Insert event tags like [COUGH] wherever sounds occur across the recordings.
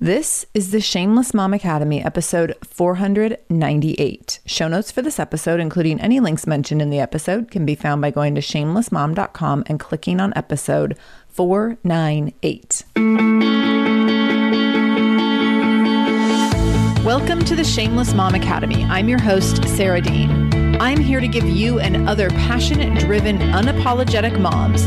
This is the Shameless Mom Academy, episode 498. Show notes for this episode, including any links mentioned in the episode, can be found by going to shamelessmom.com and clicking on episode 498. Welcome to the Shameless Mom Academy. I'm your host, Sarah Dean. I'm here to give you and other passionate, driven, unapologetic moms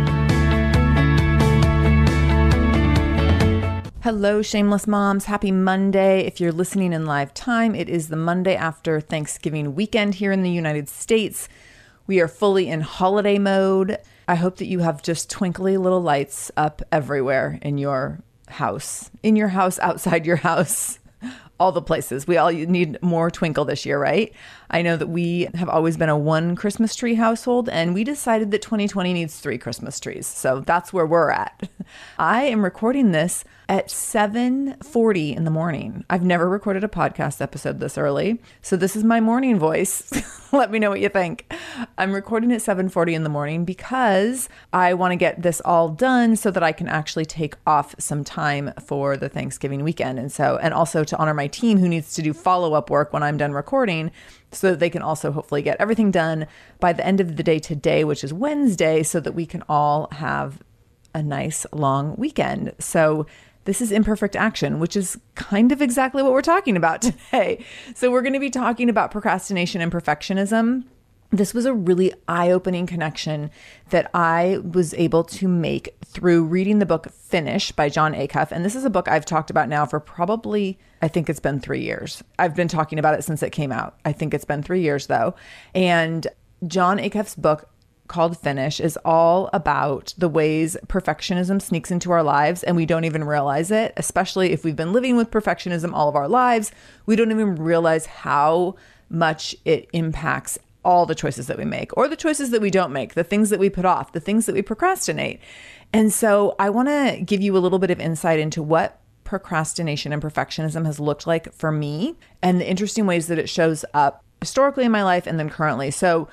Hello, shameless moms. Happy Monday. If you're listening in live time, it is the Monday after Thanksgiving weekend here in the United States. We are fully in holiday mode. I hope that you have just twinkly little lights up everywhere in your house, in your house, [LAUGHS] outside your house, all the places. We all need more twinkle this year, right? I know that we have always been a one Christmas tree household, and we decided that 2020 needs three Christmas trees. So that's where we're at. [LAUGHS] I am recording this at 7:40 in the morning. I've never recorded a podcast episode this early. So this is my morning voice. [LAUGHS] Let me know what you think. I'm recording at 7:40 in the morning because I want to get this all done so that I can actually take off some time for the Thanksgiving weekend and so and also to honor my team who needs to do follow-up work when I'm done recording so that they can also hopefully get everything done by the end of the day today, which is Wednesday, so that we can all have a nice long weekend. So this is imperfect action, which is kind of exactly what we're talking about [LAUGHS] today. So, we're going to be talking about procrastination and perfectionism. This was a really eye opening connection that I was able to make through reading the book Finish by John Acuff. And this is a book I've talked about now for probably, I think it's been three years. I've been talking about it since it came out. I think it's been three years though. And John Acuff's book called Finish is all about the ways perfectionism sneaks into our lives and we don't even realize it, especially if we've been living with perfectionism all of our lives. We don't even realize how much it impacts all the choices that we make or the choices that we don't make, the things that we put off, the things that we procrastinate. And so I want to give you a little bit of insight into what procrastination and perfectionism has looked like for me and the interesting ways that it shows up historically in my life and then currently. So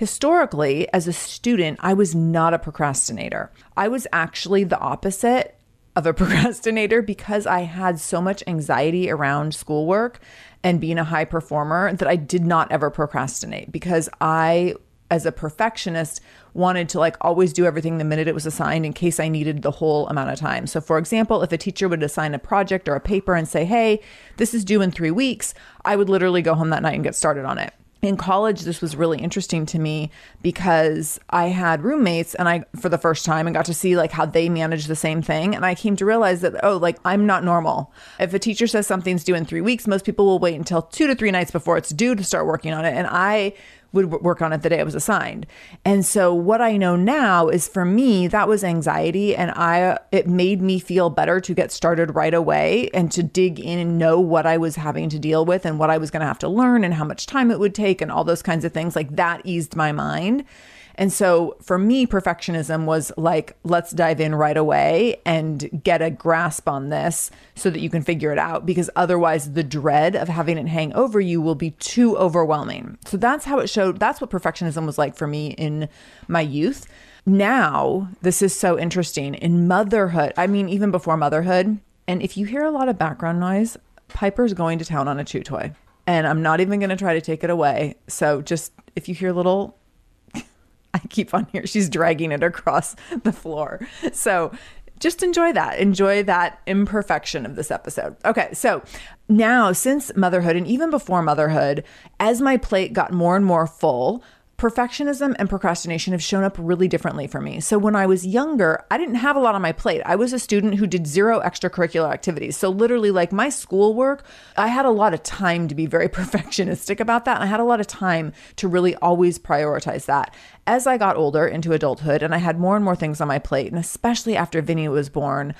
Historically, as a student, I was not a procrastinator. I was actually the opposite of a [LAUGHS] procrastinator because I had so much anxiety around schoolwork and being a high performer that I did not ever procrastinate because I as a perfectionist wanted to like always do everything the minute it was assigned in case I needed the whole amount of time. So for example, if a teacher would assign a project or a paper and say, "Hey, this is due in 3 weeks," I would literally go home that night and get started on it. In college this was really interesting to me because i had roommates and i for the first time and got to see like how they manage the same thing. And i came to realize that oh like i'm not normal. If a teacher says something's due in three weeks most people will wait until two to three nights before it's due to start working on it. And i would work on it the day it was assigned. And so what I know now is for me that was anxiety and I it made me feel better to get started right away and to dig in and know what I was having to deal with and what I was going to have to learn and how much time it would take and all those kinds of things like that eased my mind. And so for me, perfectionism was like, let's dive in right away and get a grasp on this so that you can figure it out, because otherwise the dread of having it hang over you will be too overwhelming. So that's how it showed. That's what perfectionism was like for me in my youth. Now, this is so interesting in motherhood. I mean, even before motherhood. And if you hear a lot of background noise, Piper's going to town on a chew toy. And I'm not even going to try to take it away. So just if you hear little [LAUGHS] I keep on here. She's dragging it across the floor. So just enjoy that. Enjoy that imperfection of this episode. Okay, so now since motherhood and even before motherhood, as my plate got more and more full, perfectionism and procrastination have shown up really differently for me. So when I was younger, I didn't have a lot on my plate. I was a student who did zero extracurricular activities. So literally like my schoolwork, I had a lot of time to be very [LAUGHS] perfectionistic about that. And I had a lot of time to really always prioritize that. As I got older into adulthood and I had more and more things on my plate, and especially after Vinny was born,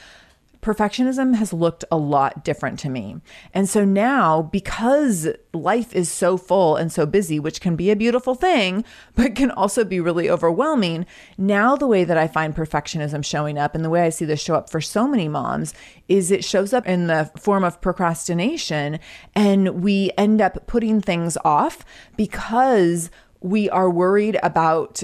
perfectionism has looked a lot different to me. And so now, because life is so full and so busy, which can be a beautiful thing, [LAUGHS] but can also be really overwhelming, now the way that I find perfectionism showing up and the way I see this show up for so many moms is it shows up in the form of procrastination. And we end up putting things off because we are worried about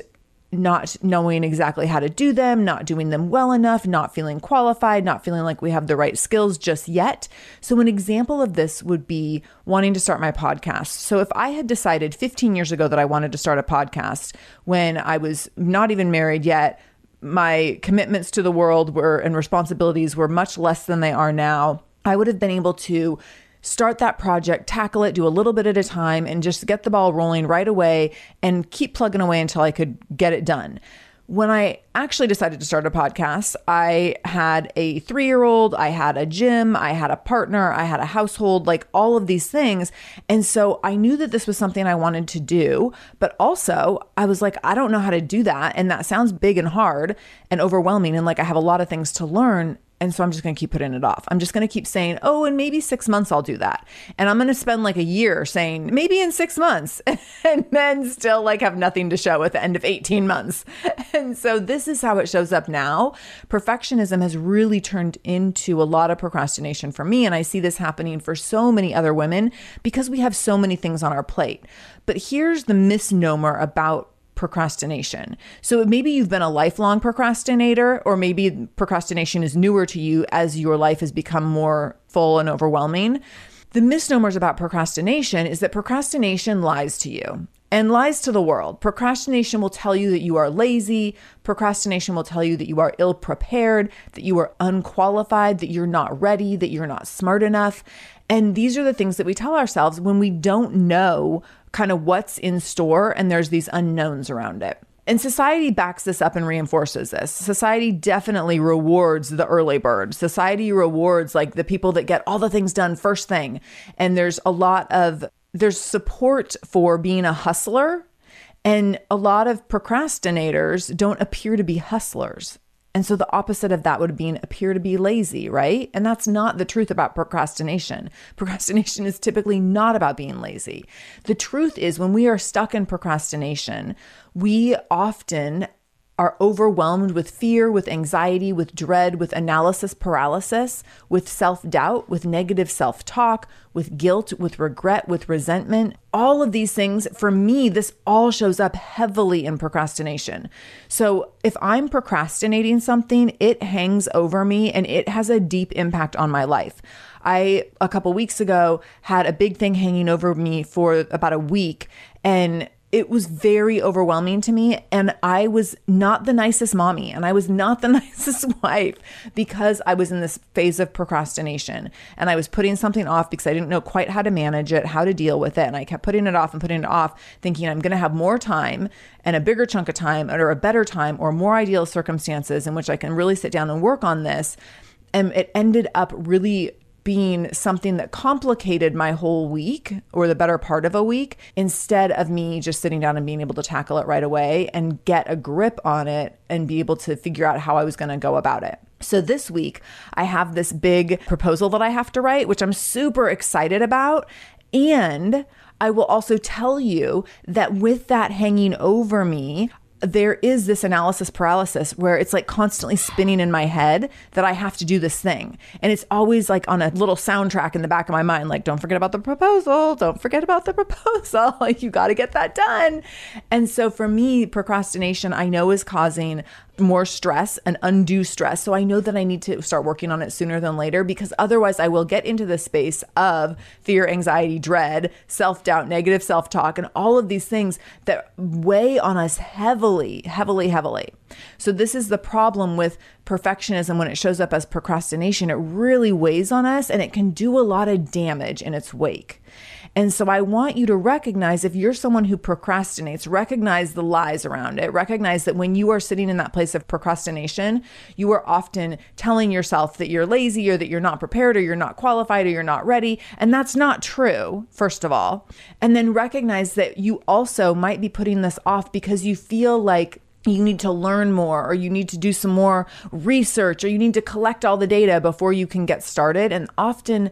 not knowing exactly how to do them, not doing them well enough, not feeling qualified, not feeling like we have the right skills just yet. So, an example of this would be wanting to start my podcast. So, if I had decided 15 years ago that I wanted to start a podcast when I was not even married yet, my commitments to the world were and responsibilities were much less than they are now. I would have been able to start that project, tackle it, do a little bit at a time, and just get the ball rolling right away and keep plugging away until I could get it done. When I actually decided to start a podcast, I had a three year old, I had a gym, I had a partner, I had a household, like all of these things. And so I knew that this was something I wanted to do. But also, I was like, I don't know how to do that. And that sounds big and hard and overwhelming. And like I have a lot of things to learn. And so I'm just going to keep putting it off. I'm just going to keep saying, oh, and maybe six months I'll do that. And I'm going to spend like a year saying, maybe in six months, [LAUGHS] and then still like have nothing to show at the end of 18 months. [LAUGHS] And so this is how it shows up now. Perfectionism has really turned into a lot of procrastination for me. And I see this happening for so many other women because we have so many things on our plate. But here's the misnomer about procrastination. So maybe you've been a lifelong procrastinator, or maybe procrastination is newer to you as your life has become more full and overwhelming. The misnomers about procrastination is that procrastination lies to you and lies to the world. Procrastination will tell you that you are lazy. Procrastination will tell you that you are ill prepared, that you are unqualified, that you're not ready, that you're not smart enough. And these are the things that we tell ourselves when we don't know kind of what's in store and there's these unknowns around it. And society backs this up and reinforces this. Society definitely rewards the early bird. Society rewards like the people that get all the things done first thing. And there's a lot of there's support for being a hustler and a lot of procrastinators don't appear to be hustlers. And so the opposite of that would be appear to be lazy, right? And that's not the truth about procrastination. Procrastination is typically not about being lazy. The truth is, when we are stuck in procrastination, we often are overwhelmed with fear, with anxiety, with dread, with analysis paralysis, with self doubt, with negative self talk, with guilt, with regret, with resentment. All of these things, for me, this all shows up heavily in procrastination. So if I'm procrastinating something, it hangs over me and it has a deep impact on my life. I, a couple weeks ago, had a big thing hanging over me for about a week. And it was very overwhelming to me. And I was not the nicest mommy and I was not the [LAUGHS] nicest wife because I was in this phase of procrastination and I was putting something off because I didn't know quite how to manage it, how to deal with it. And I kept putting it off and putting it off, thinking I'm going to have more time and a bigger chunk of time or a better time or more ideal circumstances in which I can really sit down and work on this. And it ended up really being something that complicated my whole week or the better part of a week instead of me just sitting down and being able to tackle it right away and get a grip on it and be able to figure out how I was going to go about it. So this week, I have this big proposal that I have to write, which I'm super excited about. And I will also tell you that with that hanging over me, there is this analysis paralysis where it's like constantly spinning in my head that I have to do this thing. And it's always like on a little soundtrack in the back of my mind, like, don't forget about the proposal. Don't forget about the proposal. Like, [LAUGHS] you got to get that done. And so for me, procrastination, I know is causing more stress and undue stress. So I know that I need to start working on it sooner than later because otherwise I will get into the space of fear, anxiety, dread, self doubt, negative self talk, and all of these things that weigh on us heavily, heavily, heavily. So this is the problem with perfectionism when it shows up as procrastination. It really weighs on us and it can do a lot of damage in its wake. And so I want you to recognize if you're someone who procrastinates, recognize the lies around it. Recognize that when you are sitting in that place of procrastination, you are often telling yourself that you're lazy or that you're not prepared or you're not qualified or you're not ready. And that's not true, first of all. And then recognize that you also might be putting this off because you feel like you need to learn more or you need to do some more research or you need to collect all the data before you can get started. And often,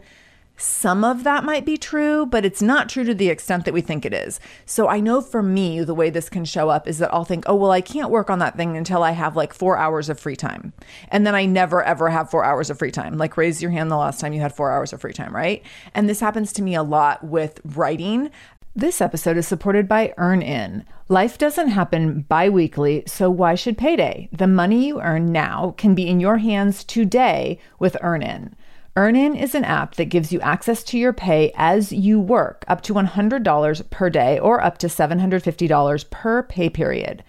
some of that might be true, but it's not true to the extent that we think it is. So I know for me, the way this can show up is that I'll think, oh, well, I can't work on that thing until I have like four hours of free time. And then I never, ever have four hours of free time. Like, raise your hand the last time you had four hours of free time, right? And this happens to me a lot with writing. This episode is supported by EarnIn. Life doesn't happen bi weekly, so why should payday? The money you earn now can be in your hands today with EarnIn. EarnIn is an app that gives you access to your pay as you work, up to $100 per day or up to $750 per pay period.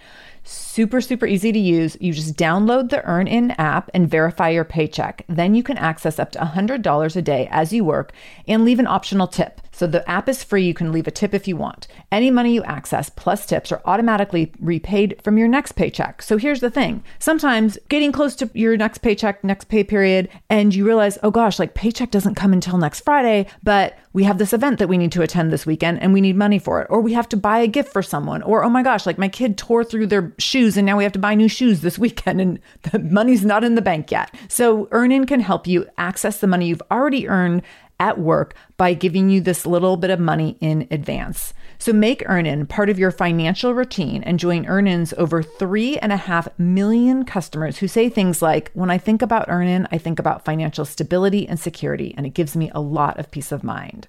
Super, super easy to use. You just download the EarnIn app and verify your paycheck. Then you can access up to $100 a day as you work and leave an optional tip. So the app is free. You can leave a tip if you want. Any money you access plus tips are automatically repaid from your next paycheck. So here's the thing sometimes getting close to your next paycheck, next pay period, and you realize, oh gosh, like paycheck doesn't come until next Friday, but we have this event that we need to attend this weekend and we need money for it. Or we have to buy a gift for someone. Or, oh my gosh, like my kid tore through their shoes and now we have to buy new shoes this [LAUGHS] weekend and the money's not in the bank yet. So EarnIn can help you access the money you've already earned at work by giving you this little bit of money in advance. So make EarnIn part of your financial routine and join EarnIn's over three and a half million customers who say things like, when I think about EarnIn, I think about financial stability and security, and it gives me a lot of peace of mind.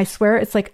I swear it's like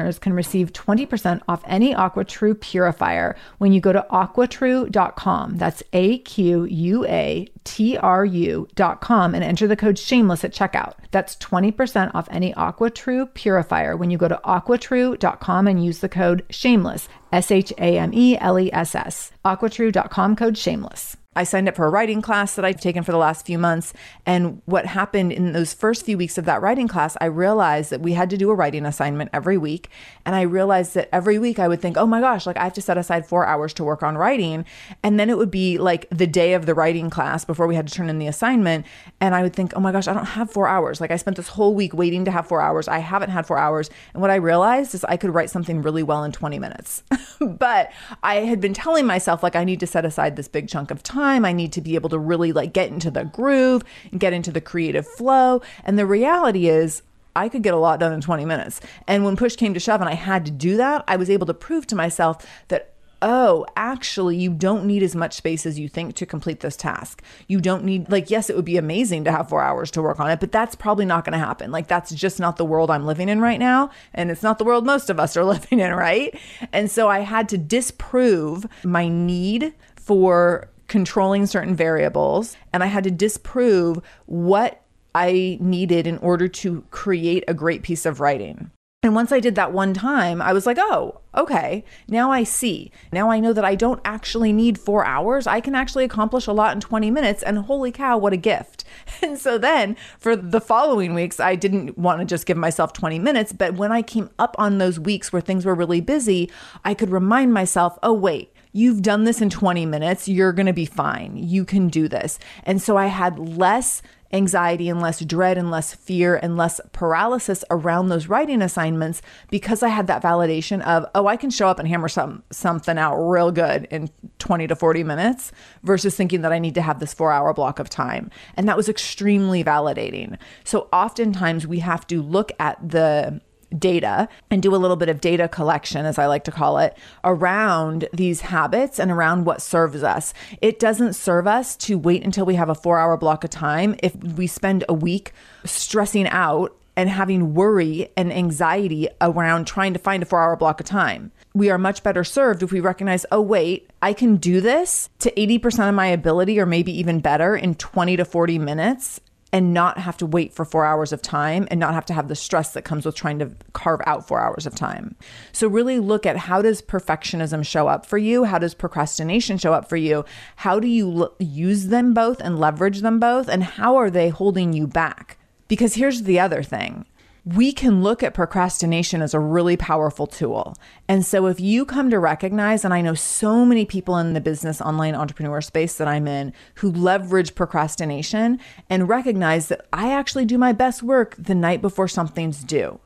listeners can receive 20% off any AquaTrue purifier when you go to aquatrue.com. That's A Q U A T R U.com and enter the code shameless at checkout. That's 20% off any AquaTrue purifier when you go to aquatrue.com and use the code shameless, S H A M E L E S S. Aquatrue.com code shameless. I signed up for a writing class that I've taken for the last few months. And what happened in those first few weeks of that writing class, I realized that we had to do a writing assignment every week. And I realized that every week I would think, oh my gosh, like I have to set aside four hours to work on writing. And then it would be like the day of the writing class before we had to turn in the assignment. And I would think, oh my gosh, I don't have four hours. Like I spent this whole week waiting to have four hours. I haven't had four hours. And what I realized is I could write something really well in 20 minutes. [LAUGHS] [LAUGHS] but I had been telling myself, like, I need to set aside this big chunk of time. I need to be able to really like get into the groove and get into the creative flow. And the reality is, I could get a lot done in 20 minutes. And when push came to shove and I had to do that, I was able to prove to myself that oh, actually, you don't need as much space as you think to complete this task. You don't need, like, yes, it would be amazing to have four hours to work on it, but that's probably not going to happen. Like, that's just not the world I'm living in right now. And it's not the world most of us are [LAUGHS] living in, right? And so I had to disprove my need for controlling certain variables, and I had to disprove what I needed in order to create a great piece of writing. And once I did that one time, I was like, oh, okay, now I see. Now I know that I don't actually need four hours. I can actually accomplish a lot in 20 minutes. And holy cow, what a gift. [LAUGHS] And so then for the following weeks, I didn't want to just give myself 20 minutes. But when I came up on those weeks where things were really busy, I could remind myself, oh, wait, You've done this in 20 minutes. You're going to be fine. You can do this. And so I had less anxiety and less dread and less fear and less paralysis around those writing assignments because I had that validation of, oh, I can show up and hammer some something out real good in 20 to 40 minutes versus thinking that I need to have this 4-hour block of time. And that was extremely validating. So oftentimes we have to look at the data and do a little bit of data collection, as I like to call it, around these habits and around what serves us. It doesn't serve us to wait until we have a four hour block of time if we spend a week stressing out and having worry and anxiety around trying to find a four hour block of time. We are much better served if we recognize, oh, wait, I can do this to 80% of my ability or maybe even better in 20 to 40 minutes and not have to wait for four hours of time and not have to have the stress that comes with trying to carve out four hours of time. So really look at how does perfectionism show up for you? How does procrastination show up for you? How do you l- use them both and leverage them both? And how are they holding you back? Because here's the other thing we can look at procrastination as a really powerful tool. And so, if you come to recognize, and I know so many people in the business online entrepreneur space that I'm in who leverage procrastination and recognize that I actually do my best work the night before something's due.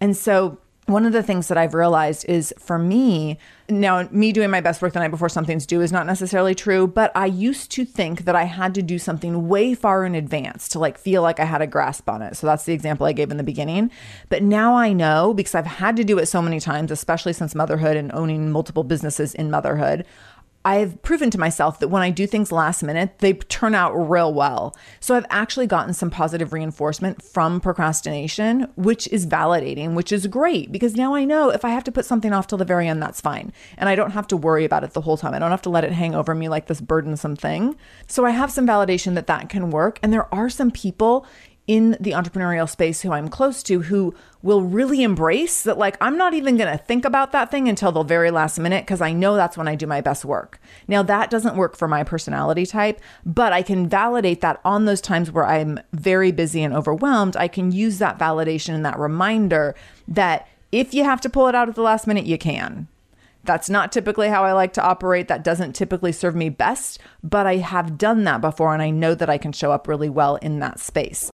And so, one of the things that I've realized is for me, now me doing my best work the night before something's due is not necessarily true, but I used to think that I had to do something way far in advance to like feel like I had a grasp on it. So that's the example I gave in the beginning. But now I know because I've had to do it so many times, especially since motherhood and owning multiple businesses in motherhood. I've proven to myself that when I do things last minute, they turn out real well. So I've actually gotten some positive reinforcement from procrastination, which is validating, which is great because now I know if I have to put something off till the very end, that's fine. And I don't have to worry about it the whole time. I don't have to let it hang over me like this burdensome thing. So I have some validation that that can work. And there are some people in the entrepreneurial space who I'm close to who will really embrace that, like, I'm not even going to think about that thing until the very last minute because I know that's when I do my best work. Now, that doesn't work for my personality type, but I can validate that on those times where I'm very busy and overwhelmed. I can use that validation and that reminder that if you have to pull it out at the last minute, you can. That's not typically how I like to operate. That doesn't typically serve me best, but I have done that before and I know that I can show up really well in that space.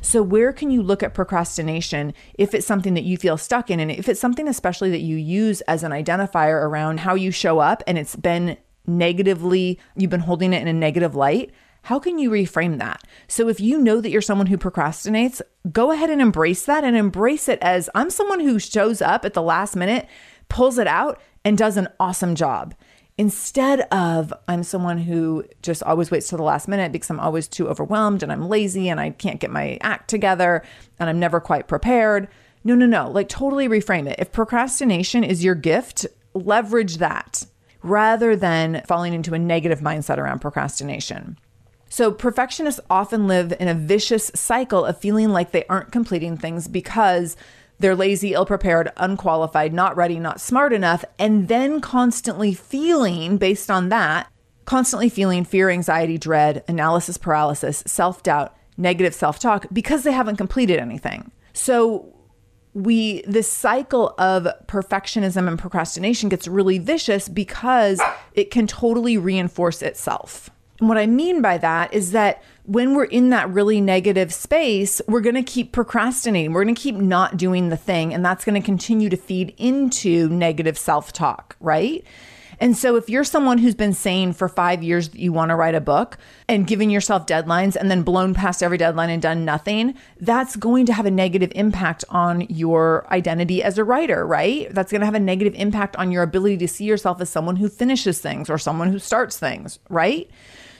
So, where can you look at procrastination if it's something that you feel stuck in? And if it's something, especially that you use as an identifier around how you show up and it's been negatively, you've been holding it in a negative light, how can you reframe that? So, if you know that you're someone who procrastinates, go ahead and embrace that and embrace it as I'm someone who shows up at the last minute, pulls it out, and does an awesome job instead of I'm someone who just always waits till the last minute because I'm always too overwhelmed and I'm lazy and I can't get my act together and I'm never quite prepared. No, no, no. Like totally reframe it. If procrastination is your gift, leverage that rather than falling into a negative mindset around procrastination. So, perfectionists often live in a vicious cycle of feeling like they aren't completing things because they're lazy, ill prepared, unqualified, not ready, not smart enough, and then constantly feeling, based on that, constantly feeling fear, anxiety, dread, analysis paralysis, self doubt, negative self talk because they haven't completed anything. So, we this cycle of perfectionism and procrastination gets really vicious because it can totally reinforce itself. And what I mean by that is that when we're in that really negative space, we're going to keep procrastinating. We're going to keep not doing the thing. And that's going to continue to feed into negative self talk, right? And so, if you're someone who's been saying for five years that you want to write a book and giving yourself deadlines and then blown past every deadline and done nothing, that's going to have a negative impact on your identity as a writer, right? That's going to have a negative impact on your ability to see yourself as someone who finishes things or someone who starts things, right?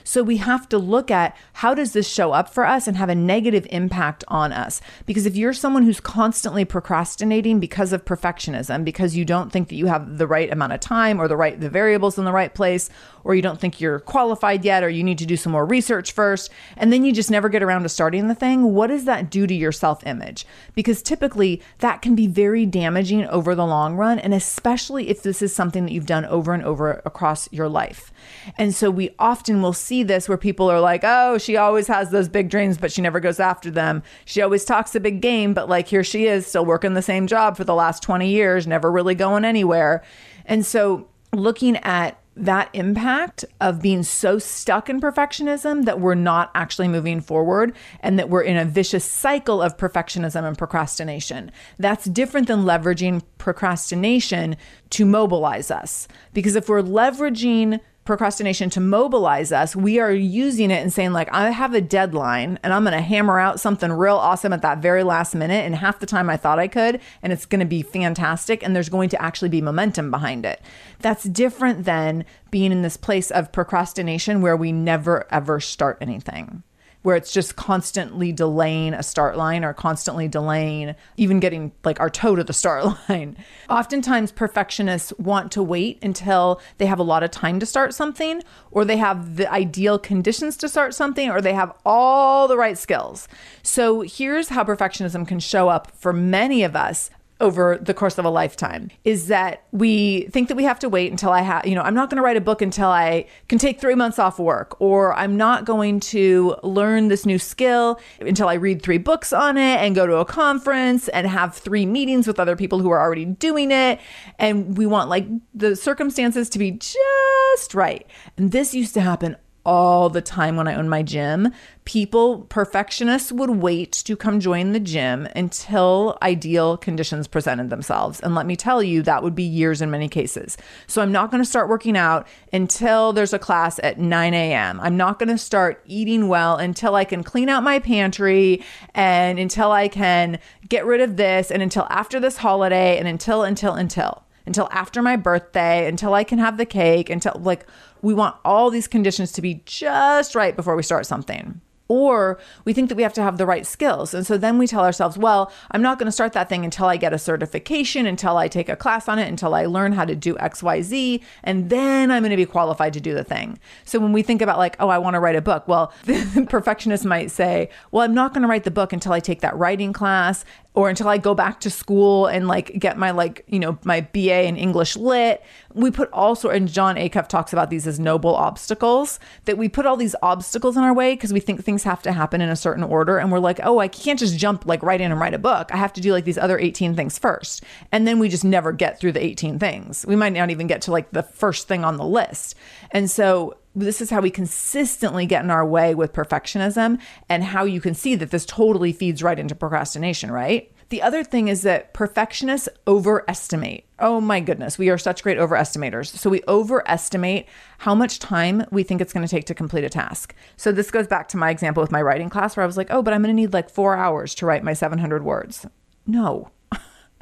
So we have to look at how does this show up for us and have a negative impact on us? Because if you're someone who's constantly procrastinating because of perfectionism, because you don't think that you have the right amount of time or the right the variables in the right place, or you don't think you're qualified yet, or you need to do some more research first, and then you just never get around to starting the thing, what does that do to your self-image? Because typically that can be very damaging over the long run, and especially if this is something that you've done over and over across your life. And so we often will see this where people are like, oh, she always has those big dreams, but she never goes after them. She always talks a big game, but like here she is still working the same job for the last 20 years, never really going anywhere. And so looking at that impact of being so stuck in perfectionism that we're not actually moving forward and that we're in a vicious cycle of perfectionism and procrastination. That's different than leveraging procrastination to mobilize us. Because if we're leveraging procrastination to mobilize us, we are using it and saying, like, I have a deadline and I'm going to hammer out something real awesome at that very last minute and half the time I thought I could, and it's going to be fantastic. And there's going to actually be momentum behind it. That's different than being in this place of procrastination where we never ever start anything where it's just constantly delaying a start line or constantly delaying even getting like our toe to the start [LAUGHS] line. Oftentimes, perfectionists want to wait until they have a lot of time to start something, or they have the ideal conditions to start something, or they have all the right skills. So, here's how perfectionism can show up for many of us over the course of a lifetime is that we think that we have to wait until I have, you know, I'm not going to write a book until I can take three months off work, or I'm not going to learn this new skill until I read three books on it and go to a conference and have three meetings with other people who are already doing it. And we want like the circumstances to be just right. And this used to happen all the time when I owned my gym. People, perfectionists, would wait to come join the gym until ideal conditions presented themselves. And let me tell you, that would be years in many cases. So I'm not going to start working out until there's a class at 9 a.m. I'm not going to start eating well until I can clean out my pantry and until I can get rid of this and until after this holiday and until, until, until until after my birthday, until I can have the cake, until like we want all these conditions to be just right before we start something. Or we think that we have to have the right skills. And so then we tell ourselves, well, I'm not going to start that thing until I get a certification, until I take a class on it, until I learn how to do XYZ, and then I'm going to be qualified to do the thing. So when we think about, like, oh, I want to write a book, well, [LAUGHS] the perfectionist might say, well, I'm not going to write the book until I take that writing class or until I go back to school and like get my like, you know, my BA in English lit. We put all sort and John Acuff talks about these as noble obstacles that we put all these obstacles in our way because we think things have to happen in a certain order and we're like, "Oh, I can't just jump like right in and write a book. I have to do like these other 18 things first. And then we just never get through the 18 things. We might not even get to like the first thing on the list. And so this is how we consistently get in our way with perfectionism and how you can see that this totally feeds right into procrastination, right? The other thing is that perfectionists overestimate. Oh my goodness, we are such great overestimators. So we overestimate how much time we think it's going to take to complete a task. So this goes back to my example with my writing class where I was like, oh, but I'm going to need like four hours to write my 700 words. No,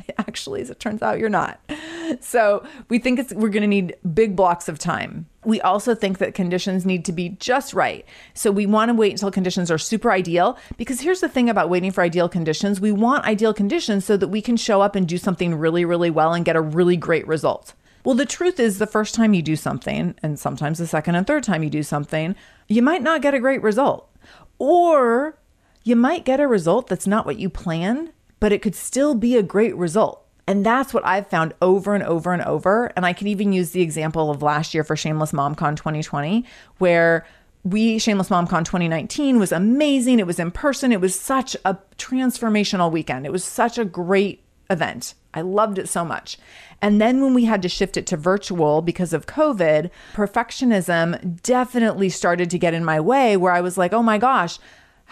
[LAUGHS] actually, as it turns out, you're not. So we think it's we're going to need big blocks of time. We also think that conditions need to be just right. So we want to wait until conditions are super ideal because here's the thing about waiting for ideal conditions. We want ideal conditions so that we can show up and do something really, really well and get a really great result. Well, the truth is, the first time you do something, and sometimes the second and third time you do something, you might not get a great result. Or you might get a result that's not what you planned, but it could still be a great result. And that's what I've found over and over and over. And I can even use the example of last year for Shameless MomCon 2020, where we, Shameless MomCon 2019, was amazing. It was in person. It was such a transformational weekend. It was such a great event. I loved it so much. And then when we had to shift it to virtual because of COVID, perfectionism definitely started to get in my way where I was like, oh my gosh,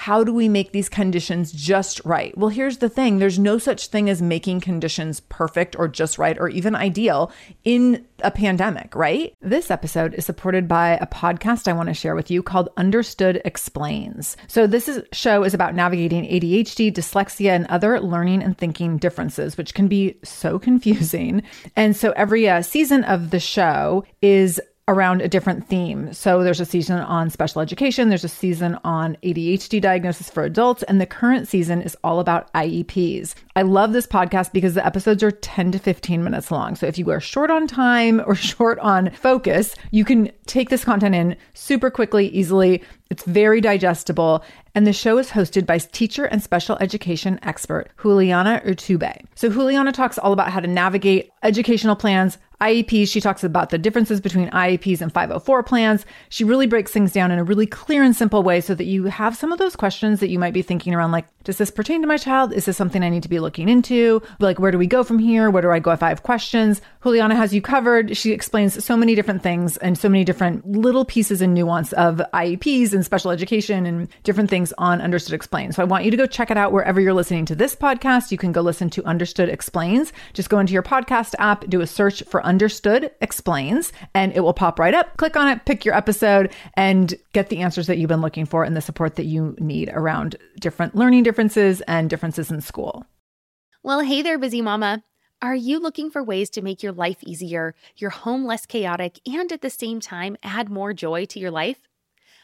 how do we make these conditions just right? Well, here's the thing there's no such thing as making conditions perfect or just right or even ideal in a pandemic, right? This episode is supported by a podcast I want to share with you called Understood Explains. So, this is, show is about navigating ADHD, dyslexia, and other learning and thinking differences, which can be so [LAUGHS] confusing. And so, every uh, season of the show is around a different theme. So there's a season on special education, there's a season on ADHD diagnosis for adults, and the current season is all about IEPs. I love this podcast because the episodes are 10 to 15 minutes long. So if you are short on time or [LAUGHS] short on focus, you can take this content in super quickly, easily. It's very digestible. And the show is hosted by teacher and special education expert Juliana Urtubey. So Juliana talks all about how to navigate educational plans, IEPs. She talks about the differences between IEPs and 504 plans. She really breaks things down in a really clear and simple way so that you have some of those questions that you might be thinking around like, does this pertain to my child? Is this something I need to be looking into? Like, where do we go from here? Where do I go if I have questions? Juliana has you covered. She explains so many different things and so many different little pieces and nuance of IEPs and special education and different things on Understood Explains. So I want you to go check it out wherever you're listening to this podcast. You can go listen to Understood Explains. Just go into your podcast app, do a search for Understood Explains, and it will pop right up. Click on it, pick your episode, and get the answers that you've been looking for and the support that you need around different learning differences and differences in school. Well, hey there, busy mama. Are you looking for ways to make your life easier, your home less chaotic, and at the same time add more joy to your life?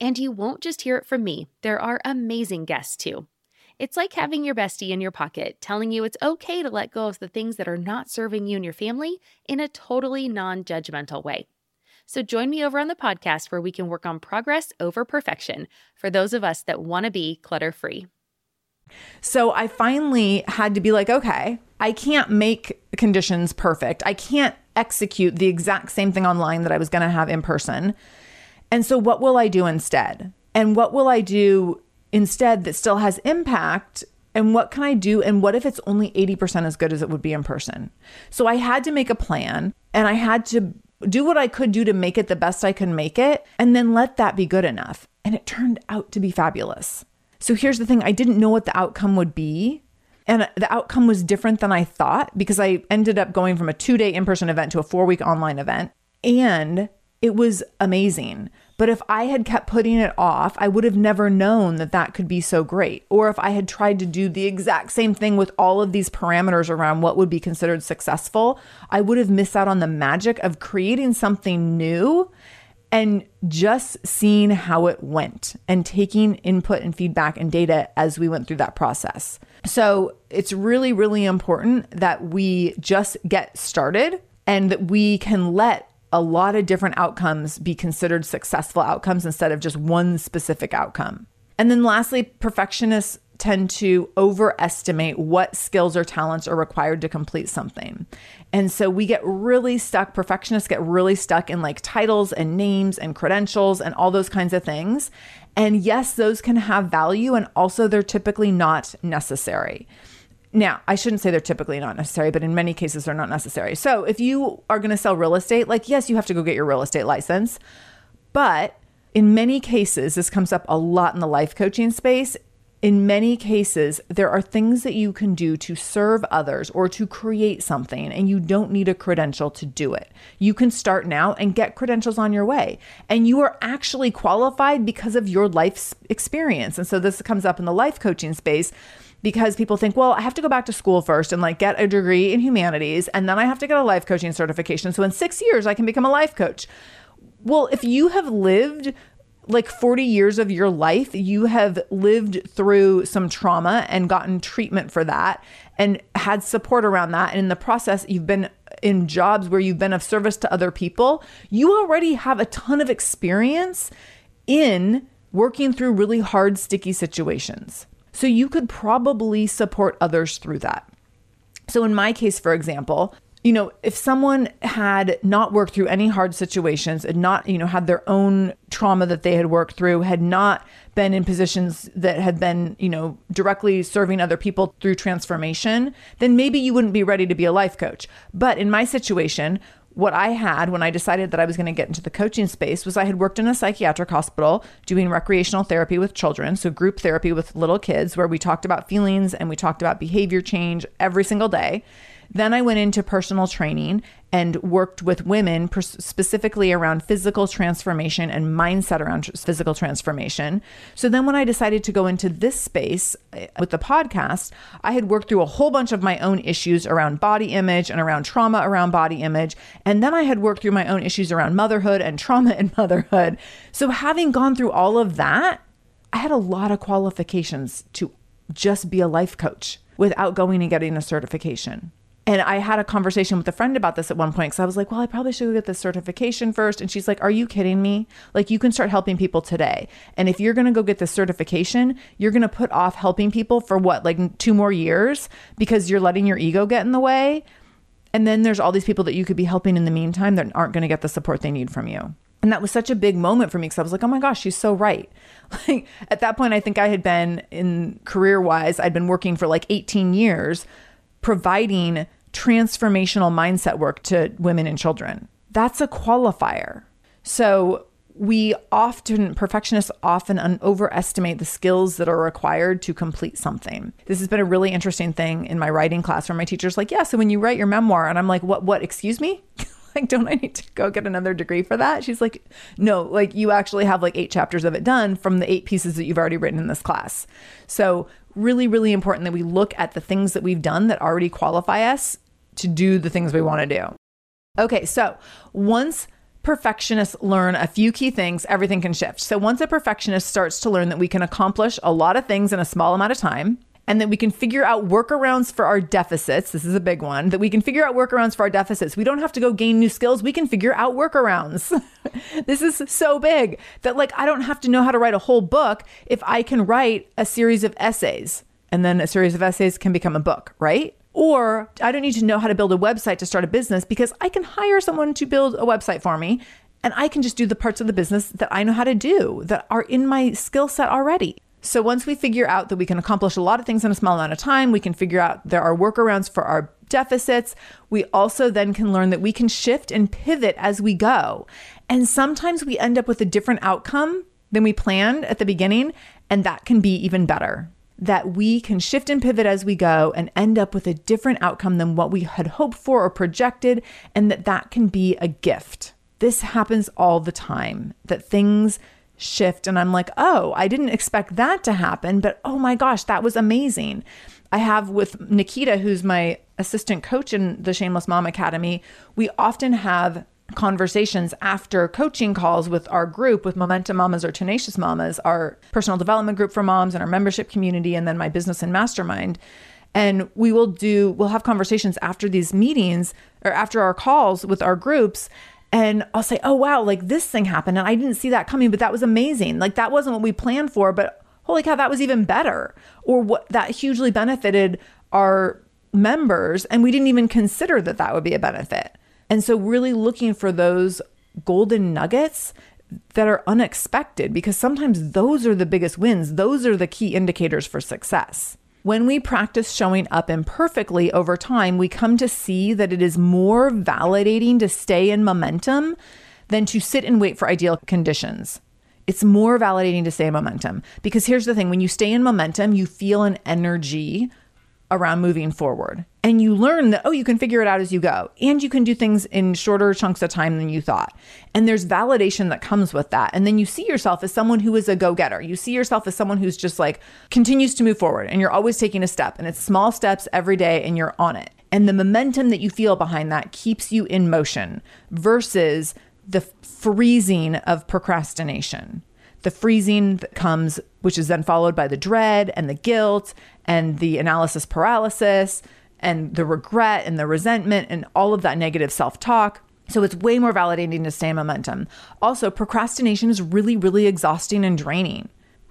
And you won't just hear it from me, there are amazing guests too. It's like having your bestie in your pocket telling you it's okay to let go of the things that are not serving you and your family in a totally non judgmental way. So join me over on the podcast where we can work on progress over perfection for those of us that want to be clutter free. So I finally had to be like, okay, I can't make conditions perfect. I can't execute the exact same thing online that I was going to have in person. And so what will I do instead? And what will I do instead that still has impact and what can I do? And what if it's only 80% as good as it would be in person? So I had to make a plan and I had to do what I could do to make it the best I could make it, and then let that be good enough. And it turned out to be fabulous. So here's the thing I didn't know what the outcome would be, And the outcome was different than I thought because I ended up going from a two day in person event to a four week online event. And it was amazing. But if I had kept putting it off, I would have never known that that could be so great. Or if I had tried to do the exact same thing with all of these parameters around what would be considered successful, I would have missed out on the magic of creating something new and just seeing how it went and taking input and feedback and data as we went through that process. So it's really, really important that we just get started and that we can let a lot of different outcomes be considered successful outcomes instead of just one specific outcome. And then lastly, perfectionists tend to overestimate what skills or talents are required to complete something. And so we get really stuck, perfectionists get really stuck in like titles and names and credentials and all those kinds of things. And yes, those can have value, and also they're typically not necessary. Now, I shouldn't say they're typically not necessary, but in many cases, they're not necessary. So, if you are going to sell real estate, like, yes, you have to go get your real estate license. But in many cases, this comes up a lot in the life coaching space. In many cases, there are things that you can do to serve others or to create something, and you don't need a credential to do it. You can start now and get credentials on your way. And you are actually qualified because of your life experience. And so, this comes up in the life coaching space because people think, well, I have to go back to school first and like get a degree in humanities and then I have to get a life coaching certification. So in 6 years I can become a life coach. Well, if you have lived like 40 years of your life, you have lived through some trauma and gotten treatment for that and had support around that. And in the process, you've been in jobs where you've been of service to other people. You already have a ton of experience in working through really hard, sticky situations. So you could probably support others through that. So in my case, for example, you know, if someone had not worked through any hard situations and not, you know, had their own trauma that they had worked through, had not been in positions that had been, you know, directly serving other people through transformation, then maybe you wouldn't be ready to be a life coach. But in my situation, what I had when I decided that I was going to get into the coaching space was I had worked in a psychiatric hospital doing recreational therapy with children, so group therapy with little kids, where we talked about feelings and we talked about behavior change every single day. Then I went into personal training and worked with women specifically around physical transformation and mindset around physical transformation. So then when I decided to go into this space eh, with the podcast, I had worked through a whole bunch of my own issues around body image and around trauma around body image. And then I had worked through my own issues around motherhood and trauma and [LAUGHS] motherhood. So having gone through all of that, I had a lot of qualifications to just be a life coach without going and getting a certification. And I had a conversation with a friend about this at one point because I was like, well, I probably should go get this certification first. And she's like, are you kidding me? Like, you can start helping people today. And if you're going to go get this certification, you're going to put off helping people for what, like two more years because you're letting your ego get in the way. And then there's all these people that you could be helping in the meantime that aren't going to get the support they need from you. And that was such a big moment for me because I was like, oh my gosh, she's so right. [LAUGHS] Like at that point, I think I had been in career wise, I'd been working for like 18 years providing transformational mindset work to women and children. That's a qualifier. So we often, perfectionists often un- overestimate the skills that are required to complete something. This has been a really interesting thing in my writing class where my teacher's like, Yeah, so when you write your memoir, and I'm like, What, what, excuse me? [LAUGHS] like, don't I need to go get another degree for that? She's like, No, like you actually have like eight chapters of it done from the eight pieces that you've already written in this class. So really, really important that we look at the things that we've done that already qualify us to do the things we want to do. Okay, so once perfectionists learn a few key things, everything can shift. So once a perfectionist starts to learn that we can accomplish a lot of things in a small amount of time, and that we can figure out workarounds for our deficits. This is a big one that we can figure out workarounds for our deficits. We don't have to go gain new skills. We can figure out workarounds. [LAUGHS] this is so big that, like, I don't have to know how to write a whole book if I can write a series of essays. And then a series of essays can become a book, right? Or I don't need to know how to build a website to start a business because I can hire someone to build a website for me and I can just do the parts of the business that I know how to do that are in my skill set already. So once we figure out that we can accomplish a lot of things in a small amount of time, we can figure out there are workarounds for our deficits. We also then can learn that we can shift and pivot as we go. And sometimes we end up with a different outcome than we planned at the beginning, and that can be even better. that we can shift and pivot as we go and end up with a different outcome than what we had hoped for or projected, and that that can be a gift. This happens all the time that things shift, and I'm like, oh, I didn't expect that to happen, but oh my gosh, that was amazing. I have with Nikita, who's my assistant coach in the Shameless Mom Academy, we often have conversations after coaching calls with our group with Momentum Mamas or Tenacious Mamas, our personal development group for moms and our membership community, and then my business and mastermind. And we will do, we'll have conversations after these meetings or after our calls with our groups. And I'll say, oh, wow, like this thing happened. And I didn't see that coming, but that was amazing. Like that wasn't what we planned for, but holy cow, that was even better. Or what that hugely benefited our members. And we didn't even consider that that would be a benefit. And so, really looking for those golden nuggets that are unexpected because sometimes those are the biggest wins. Those are the key indicators for success. When we practice showing up imperfectly over time, we come to see that it is more validating to stay in momentum than to sit and wait for ideal conditions. It's more validating to stay in momentum because here's the thing when you stay in momentum, you feel an energy around moving forward. And you learn that, oh, you can figure it out as you go. And you can do things in shorter chunks of time than you thought. And there's validation that comes with that. And then you see yourself as someone who is a go getter. You see yourself as someone who's just like continues to move forward and you're always taking a step. And it's small steps every day and you're on it. And the momentum that you feel behind that keeps you in motion versus the freezing of procrastination the freezing that comes, which is then followed by the dread and the guilt and the analysis paralysis and the regret and the resentment and all of that negative self talk. So it's way more validating to stay in momentum. Also, procrastination is really, really exhausting and draining.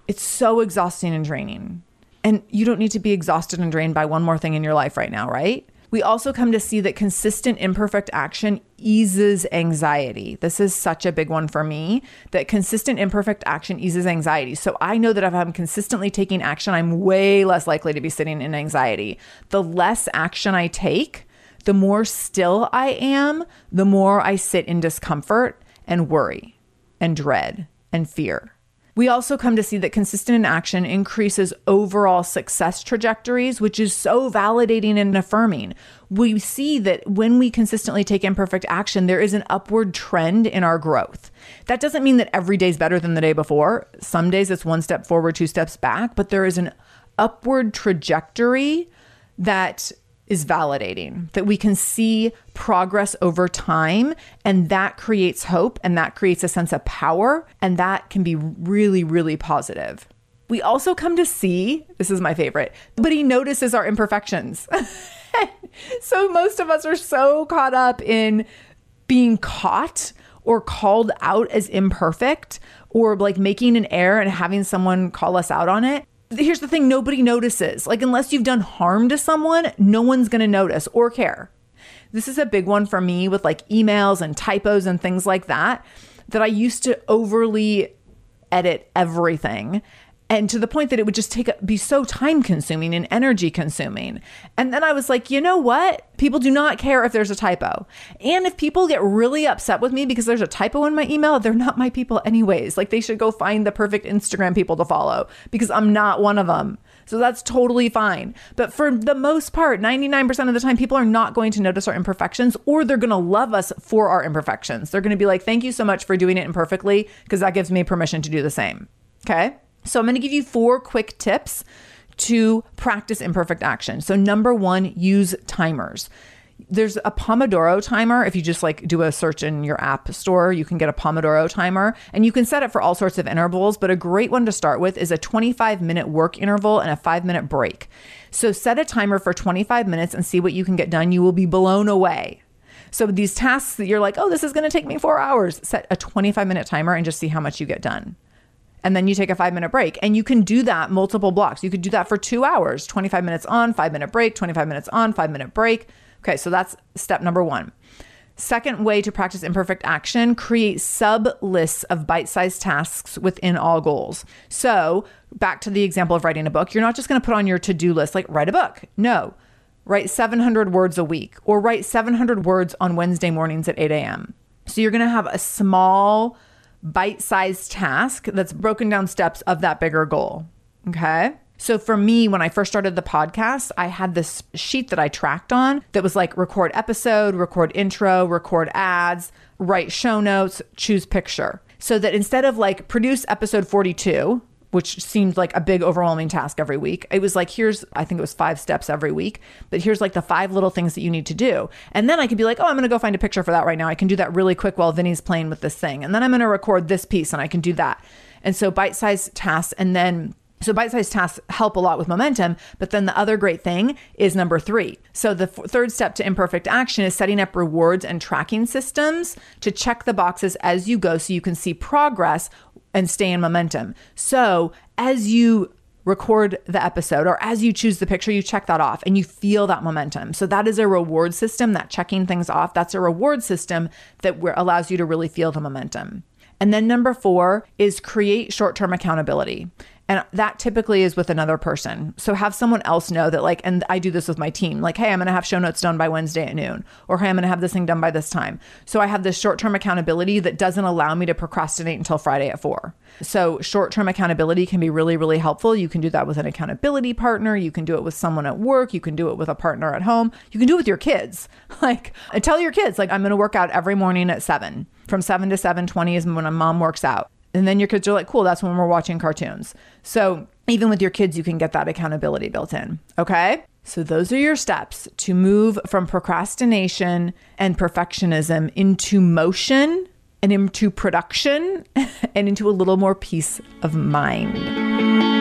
It's so exhausting and draining. And you don't need to be exhausted and drained by one more thing in your life right now, right? We also come to see that consistent imperfect action eases anxiety. This is such a big one for me that consistent imperfect action eases anxiety. So I know that if I'm consistently taking action, I'm way less likely to be sitting in anxiety. The less action I take, the more still I am, the more I sit in discomfort and worry and dread and fear. We also come to see that consistent action increases overall success trajectories, which is so validating and affirming. We see that when we consistently take imperfect action, there is an upward trend in our growth. That doesn't mean that every day is better than the day before. Some days it's one step forward, two steps back, but there is an upward trajectory that is validating, that we can see progress over time. And that creates hope and that creates a sense of power. And that can be really, really positive. We also come to see this is my favorite, but he notices our imperfections. [LAUGHS] so most of us are so caught up in being caught or called out as imperfect or like making an error and having someone call us out on it here's the thing nobody notices. Like, unless you've done harm to someone, no one's going to notice or care. This is a big one for me with like emails and typos and things like that, that I used to overly edit everything and to the point that it would just take be so time consuming and energy consuming. And then I was like, you know what? People do not care if there's a typo. And if people get really upset with me because there's a typo in my email, they're not my people anyways. Like they should go find the perfect Instagram people to follow because I'm not one of them. So that's totally fine. But for the most part, 99% of the time, people are not going to notice our imperfections or they're going to love us for our imperfections. They're going to be like, thank you so much for doing it imperfectly because that gives me permission to do the same. Okay. So I'm going to give you four quick tips to practice imperfect action. So number 1, use timers. There's a Pomodoro timer. If you just like do a search in your app store, you can get a Pomodoro timer and you can set it for all sorts of intervals. But a great one to start with is a 25 minute work interval and a five minute break. So set a timer for 25 minutes and see what you can get done. You will be blown away. So these tasks that you're like, oh, this is going to take me four hours, set a 25 minute timer and just see how much you get done and then you take a five minute break. And you can do that multiple blocks. You could do that for two hours 25 minutes on, five minute break, 25 minutes on, five minute break. Okay, so that's step number one. Second way to practice imperfect action create sub lists of bite sized tasks within all goals. So, back to the example of writing a book, you're not just going to put on your to do list, like write a book. No, write 700 words a week or write 700 words on Wednesday mornings at 8 a.m. So, you're going to have a small bite sized task that's broken down steps of that bigger goal. Okay. So for me, when I first started the podcast, I had this sheet that I tracked on that was like record episode, record intro, record ads, write show notes, choose picture. So that instead of like produce episode 42, which seemed like a big overwhelming task every week. It was like, here's, I think it was five steps every week, but here's like the five little things that you need to do. And then I could be like, oh, I'm going to go find a picture for that right now. I can do that really quick while Vinny's playing with this thing. And then I'm going to record this piece and I can do that. And so bite sized tasks. And then so bite sized tasks help a lot with momentum. But then the other great thing is number three. So the f- third step to imperfect action is setting up rewards and tracking systems to check the boxes as you go so you can see progress and stay in momentum. So as you record the episode or as you choose the picture, you check that off and you feel that momentum. So that is a reward system, that checking things off. That's a reward system that allows you to really feel the momentum. And then number four is create short term accountability. And that typically is with another person. So have someone else know that, like, and I do this with my team, like, hey, I'm going to have show notes done by Wednesday at noon, or hey, I'm going to have this thing done by this time. So I have this short term accountability that doesn't allow me to procrastinate until Friday at four. So short term accountability can be really, really helpful. You can do that with an accountability partner. You can do it with someone at work. You can do it with a partner at home. You can do it with your kids. [LAUGHS] Like, tell your kids, like, I'm going to work out every morning at seven. From seven to seven twenty is when a mom works out and then your kids are like, cool, that's when we're watching cartoons. So even with your kids, you can get that accountability built in. Okay. So those are your steps to move from procrastination and perfectionism into motion and into production [LAUGHS] and into a little more peace of mind.